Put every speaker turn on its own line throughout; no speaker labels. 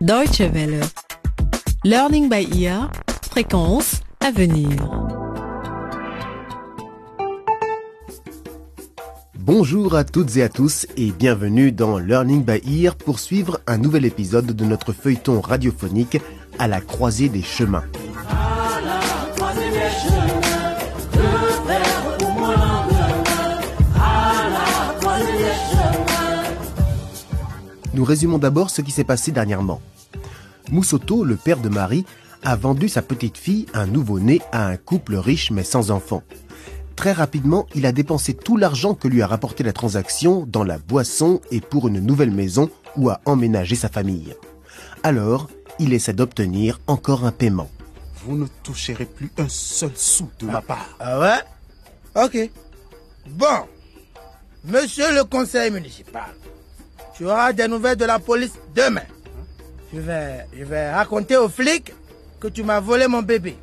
Deutsche Welle. Learning by ear. Fréquence à venir.
Bonjour à toutes et à tous et bienvenue dans Learning by Ear pour suivre un nouvel épisode de notre feuilleton radiophonique à la croisée des chemins. Nous résumons d'abord ce qui s'est passé dernièrement. Moussoto, le père de Marie, a vendu sa petite fille, un nouveau-né, à un couple riche mais sans enfant. Très rapidement, il a dépensé tout l'argent que lui a rapporté la transaction dans la boisson et pour une nouvelle maison où a emménagé sa famille. Alors, il essaie d'obtenir encore un paiement.
Vous ne toucherez plus un seul sou de ma part.
Ah ouais? Ok. Bon. Monsieur le conseil municipal, tu auras des nouvelles de la police demain. Je vais, je vais raconter aux flics que tu m'as volé mon bébé.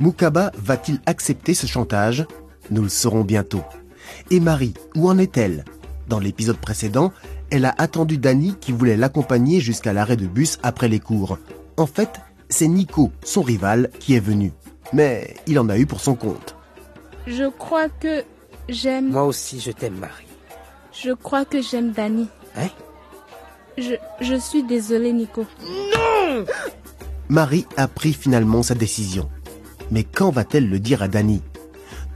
Moukaba va-t-il accepter ce chantage? Nous le saurons bientôt. Et Marie, où en est-elle? Dans l'épisode précédent, elle a attendu Dani qui voulait l'accompagner jusqu'à l'arrêt de bus après les cours. En fait, c'est Nico, son rival, qui est venu. Mais il en a eu pour son compte.
Je crois que j'aime.
Moi aussi, je t'aime, Marie.
Je crois que j'aime Dani.
Hein?
Je, je suis désolée, Nico.
Marie a pris finalement sa décision. Mais quand va-t-elle le dire à Dani?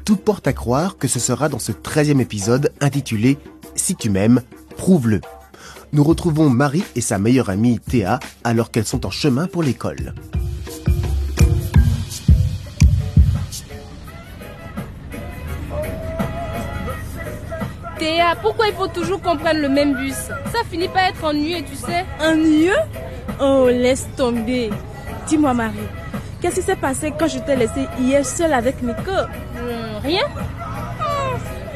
Tout porte à croire que ce sera dans ce 13e épisode intitulé Si tu m'aimes, prouve-le. Nous retrouvons Marie et sa meilleure amie Théa alors qu'elles sont en chemin pour l'école.
Théa, pourquoi il faut toujours qu'on prenne le même bus? Ça finit par être ennuyeux, tu sais.
Ennuyeux? Oh, laisse tomber. Dis-moi, Marie, qu'est-ce qui s'est passé quand je t'ai laissé hier seule avec Nico
Hum, rien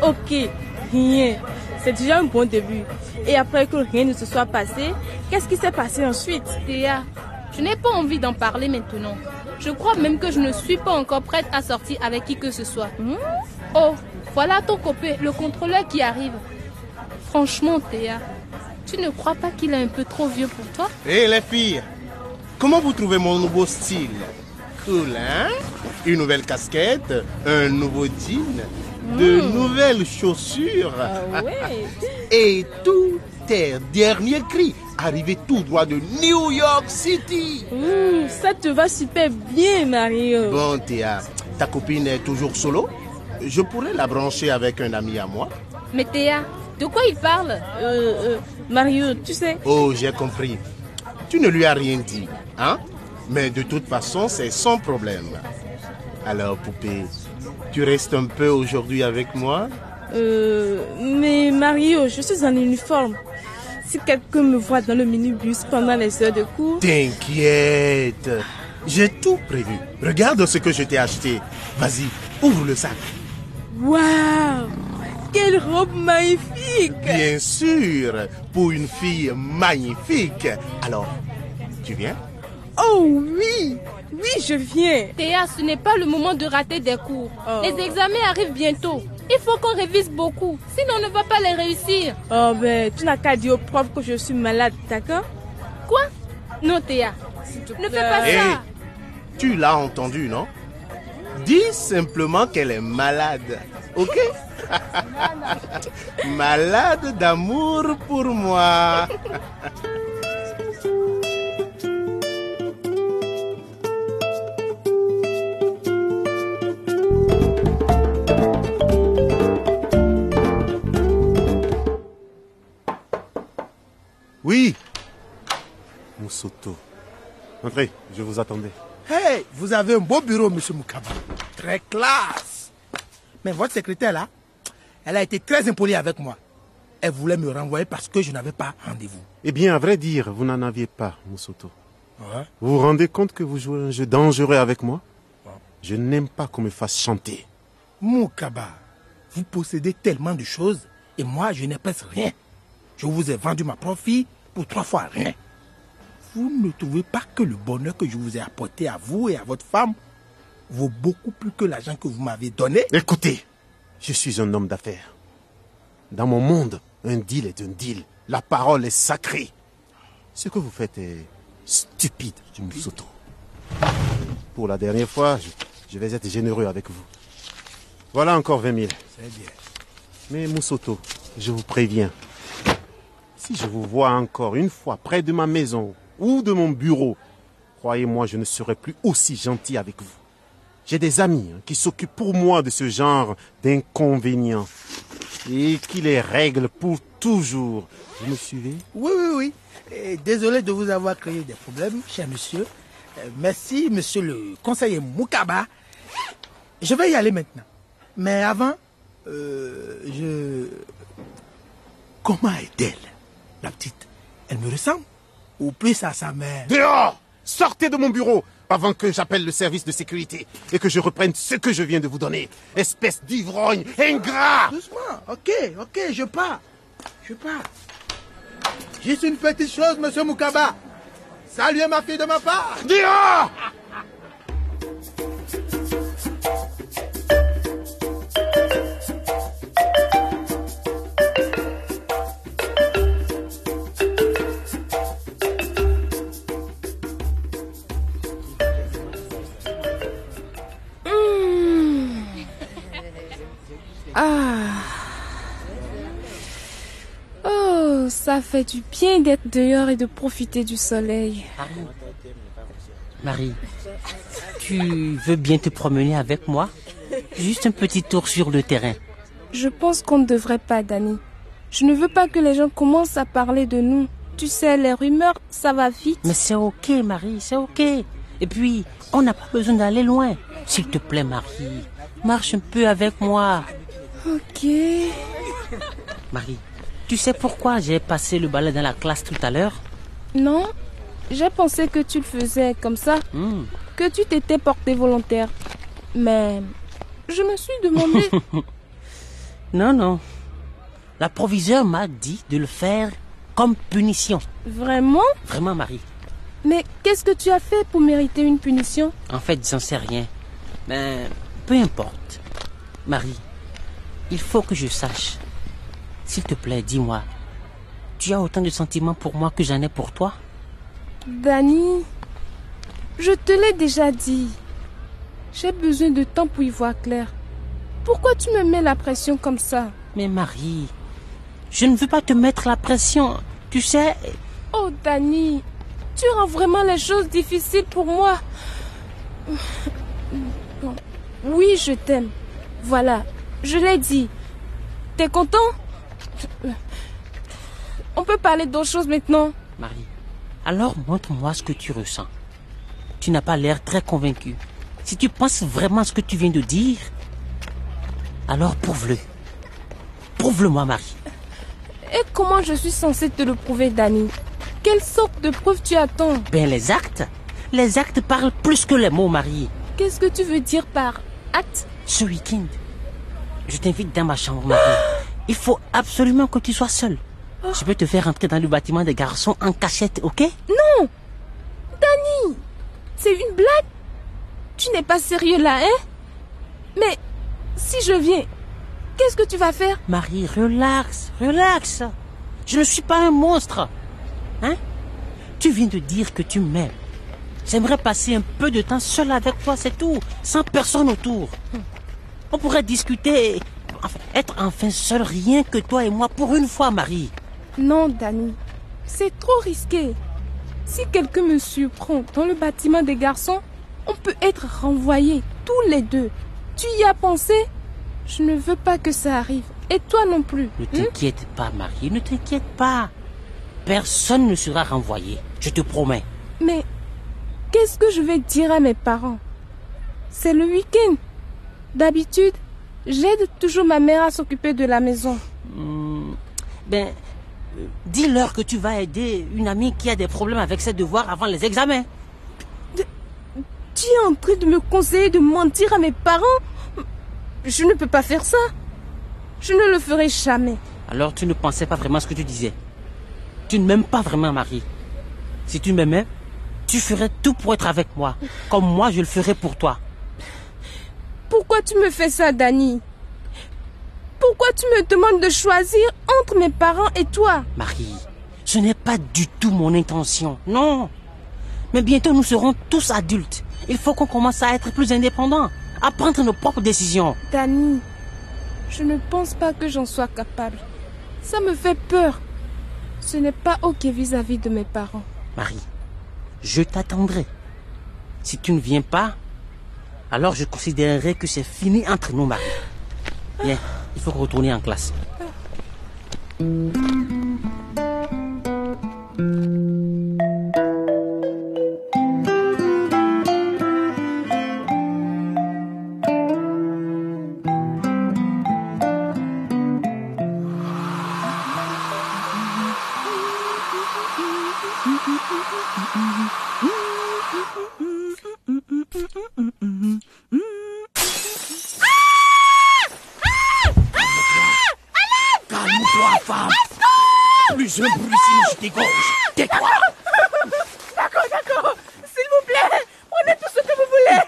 Ok, rien. C'est déjà un bon début. Et après que rien ne se soit passé, qu'est-ce qui s'est passé ensuite?
Théa, je n'ai pas envie d'en parler maintenant. Je crois même que je ne suis pas encore prête à sortir avec qui que ce soit.
Hmm?
Oh, voilà ton copain, le contrôleur qui arrive. Franchement, Théa, tu ne crois pas qu'il est un peu trop vieux pour toi?
Hé les filles, comment vous trouvez mon nouveau style? Cool, hein? Une nouvelle casquette, un nouveau jean, de nouvelles chaussures.
Ah ouais
Et tout est dernier cri, arrivé tout droit de New York City.
Ouh, Ça te va super bien, Mario.
Bon, Théa, ta copine est toujours solo? Je pourrais la brancher avec un ami à moi
Mais Théa, de quoi il parle
Euh, euh, Mario, tu sais,
Oh, j'ai compris. Tu ne lui as rien dit, hein? Mais de toute façon, c'est son problème. Alors, poupée, tu restes un peu aujourd'hui avec moi?
Euh, mais Mario, je suis en uniforme. Si quelqu'un me voit dans le minibus pendant les heures de cours,
T'inquiète. J'ai tout prévu. Regarde ce que je t'ai acheté. Vas-y, ouvre le sac.
Waouh Quelle robe magnifique
Bien sûr, pour une fille magnifique. Alors, tu viens?
Oh oui Oui, je viens
Théa, ce n'est pas le moment de rater des cours.
Oh.
Les examens arrivent bientôt. Il faut qu'on révise beaucoup, sinon on ne va pas les réussir.
Oh ben, tu n'as qu'à dire au prof que je suis malade, d'accord?
Quoi? Non, Théa, ne fais pas ça.
tu l'as entendu, non? Dis simplement qu'elle est malade, ok? Malade d'amour pour moi. Oui. Moussoto. Entrez, je vous attendais.
Hey, vous avez un beau bureau, monsieur Moukaba. Très classe. Mais votre secrétaire là, elle a été très impolie avec moi. Elle voulait me renvoyer parce que je n'avais pas rendez-vous.
Eh bien, à vrai dire, vous n'en aviez pas, Moussoto.
Ouais.
Vous vous rendez compte que vous jouez un jeu dangereux avec moi? Je n'aime pas qu'on me fasse chanter.
Moukaba, vous possédez tellement de choses et moi je n'ai presque rien. Je vous ai vendu ma profit pour trois fois rien. Vous ne trouvez pas que le bonheur que je vous ai apporté à vous et à votre femme vaut beaucoup plus que l'argent que vous m'avez donné
Écoutez, je suis un homme d'affaires. Dans mon monde, un deal est un deal. La parole est sacrée.
Ce que vous faites est stupide, Moussoto. Pour la dernière fois, je, je vais être généreux avec vous. Voilà encore 20 000.
C'est bien.
Mais Moussoto, je vous préviens. Si je vous vois encore une fois près de ma maison ou de mon bureau, croyez-moi, je ne serai plus aussi gentil avec vous. J'ai des amis hein, qui s'occupent pour moi de ce genre d'inconvénients et qui les règlent pour toujours. Vous me suivez?
Oui, oui, oui. Et désolé de vous avoir créé des problèmes, cher monsieur. Euh, merci, monsieur le conseiller Moukaba. Je vais y aller maintenant. Mais avant, euh, je... Comment est-elle, la petite? Elle me ressemble? Ou plus à sa mère?
Dehors Sortez de mon bureau avant que j'appelle le service de sécurité et que je reprenne ce que je viens de vous donner. Espèce d'ivrogne ingrat
Doucement, ok, ok, je pars. Je pars. Juste une petite chose, monsieur Moukaba. Saluez ma fille de ma part.
Dehors
fait du bien d'être dehors et de profiter du soleil.
Marie, tu veux bien te promener avec moi? Juste un petit tour sur le terrain.
Je pense qu'on ne devrait pas, Dani. Je ne veux pas que les gens commencent à parler de nous. Tu sais, les rumeurs, ça va vite.
Mais c'est ok, Marie, c'est ok. Et puis, on n'a pas besoin d'aller loin. S'il te plaît, Marie, marche un peu avec moi.
Ok.
Marie, tu sais pourquoi j'ai passé le balai dans la classe tout à l'heure?
Non, j'ai pensé que tu le faisais comme ça,
Hmm.
que tu t'étais porté volontaire. Mais je me suis demandé.
Non, non. La proviseur m'a dit de le faire comme punition.
Vraiment?
Vraiment, Marie.
Mais qu'est-ce que tu as fait pour mériter une punition?
En fait, j'en sais rien. Mais peu importe. Marie, il faut que je sache. S'il te plaît, dis-moi. Tu as autant de sentiments pour moi que j'en ai pour toi?
Dani, je te l'ai déjà dit. J'ai besoin de temps pour y voir clair. Pourquoi tu me mets la pression comme ça?
Mais Marie, je ne veux pas te mettre la pression. Tu sais,
Oh Dani, tu rends vraiment les choses difficiles pour moi. Oui, je t'aime. Voilà, je l'ai dit. T'es content? On peut parler d'autre chose maintenant.
Marie, alors montre-moi ce que tu ressens. Tu n'as pas l'air très convaincu. Si tu penses vraiment à ce que tu viens de dire, alors prouve-le. Prouve-le-moi, Marie.
Et comment je suis censée te le prouver, Dani? Quelle sorte de preuve tu attends?
Ben les actes. Les actes parlent plus que les mots, Marie.
Qu'est-ce que tu veux dire par acte?
Ce week-end, je t'invite dans ma chambre, Marie. Il faut absolument que tu sois seule. Je peux te faire entrer dans le bâtiment des garçons en cachette, ok?
Non Dani C'est une blague Tu n'es pas sérieux là, hein? Mais si je viens, qu'est-ce que tu vas faire?
Marie, relax, relax. Je ne suis pas un monstre. Hein? Tu viens de dire que tu m'aimes. J'aimerais passer un peu de temps seul avec toi, c'est tout, sans personne autour. On pourrait discuter, enfin, être enfin seul, rien que toi et moi, pour une fois, Marie.
Non, Dani. C'est trop risqué. Si quelqu'un me surprend dans le bâtiment des garçons, on peut être renvoyés, tous les deux. Tu y as pensé? Je ne veux pas que ça arrive. Et toi non plus.
Ne
hein?
t'inquiète pas, Marie, ne t'inquiète pas. Personne ne sera renvoyé, je te promets.
Mais qu'est-ce que je vais dire à mes parents? C'est le week-end. D'habitude, j'aide toujours ma mère à s'occuper de la maison.
Hmm, ben, dis-leur que tu vas aider une amie qui a des problèmes avec ses devoirs avant les examens.
Tu es en train de me conseiller de mentir à mes parents? Je ne peux pas faire ça. Je ne le ferai jamais.
Alors tu ne pensais pas vraiment ce que tu disais. Tu ne m'aimes pas vraiment, Marie. Si tu m'aimais, tu ferais tout pour être avec moi, comme moi je le ferais pour toi.
Pourquoi tu me fais ça, Dani? Pourquoi tu me demandes de choisir entre mes parents et toi
Marie, Ce n'est pas du tout mon intention, non. Mais bientôt nous serons tous adultes. Il faut qu'on commence à être plus indépendants, à prendre nos propres décisions.
Dani, je ne pense pas que j'en sois capable. Ça me fait peur. Ce n'est pas ok vis-à-vis de mes parents.
Marie, je t'attendrai. Si tu ne viens pas, alors je considérerai que c'est fini entre nous, Marie. Viens, il faut retourner en classe.
Femme. Plus un bruit, sinon je t'égorge. Tais-toi.
D'accord, d'accord. S'il vous plaît, prenez tout ce que vous voulez.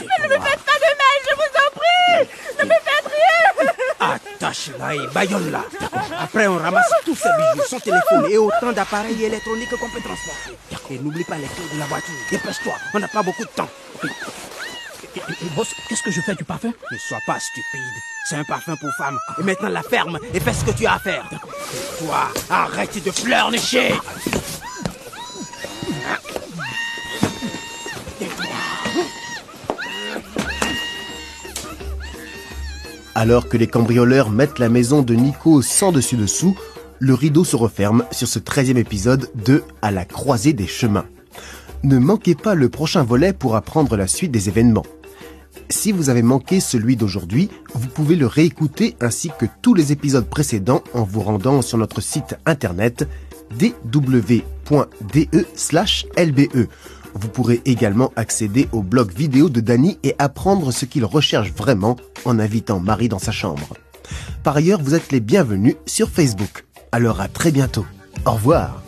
Mais ne me faites pas de mal, je vous en prie. Ne me faites rien.
Attache-la et baillonne-la. Après, on ramasse tous ces bijoux, son téléphone et autant d'appareils électroniques qu'on peut transporter. Et n'oublie pas les clés de la voiture. Dépêche-toi, on n'a pas beaucoup de temps. Et, et, et, boss, qu'est-ce que je fais du parfum Ne sois pas stupide. C'est un parfum pour femme. Et maintenant, la ferme et fais ce que tu as à faire. Et toi, arrête de pleurnicher.
Alors que les cambrioleurs mettent la maison de Nico sans dessus-dessous, le rideau se referme sur ce 13e épisode de À la croisée des chemins. Ne manquez pas le prochain volet pour apprendre la suite des événements. Si vous avez manqué celui d'aujourd'hui, vous pouvez le réécouter ainsi que tous les épisodes précédents en vous rendant sur notre site internet dw.de/lbe. Vous pourrez également accéder au blog vidéo de Danny et apprendre ce qu'il recherche vraiment en invitant Marie dans sa chambre. Par ailleurs, vous êtes les bienvenus sur Facebook. Alors à très bientôt. Au revoir.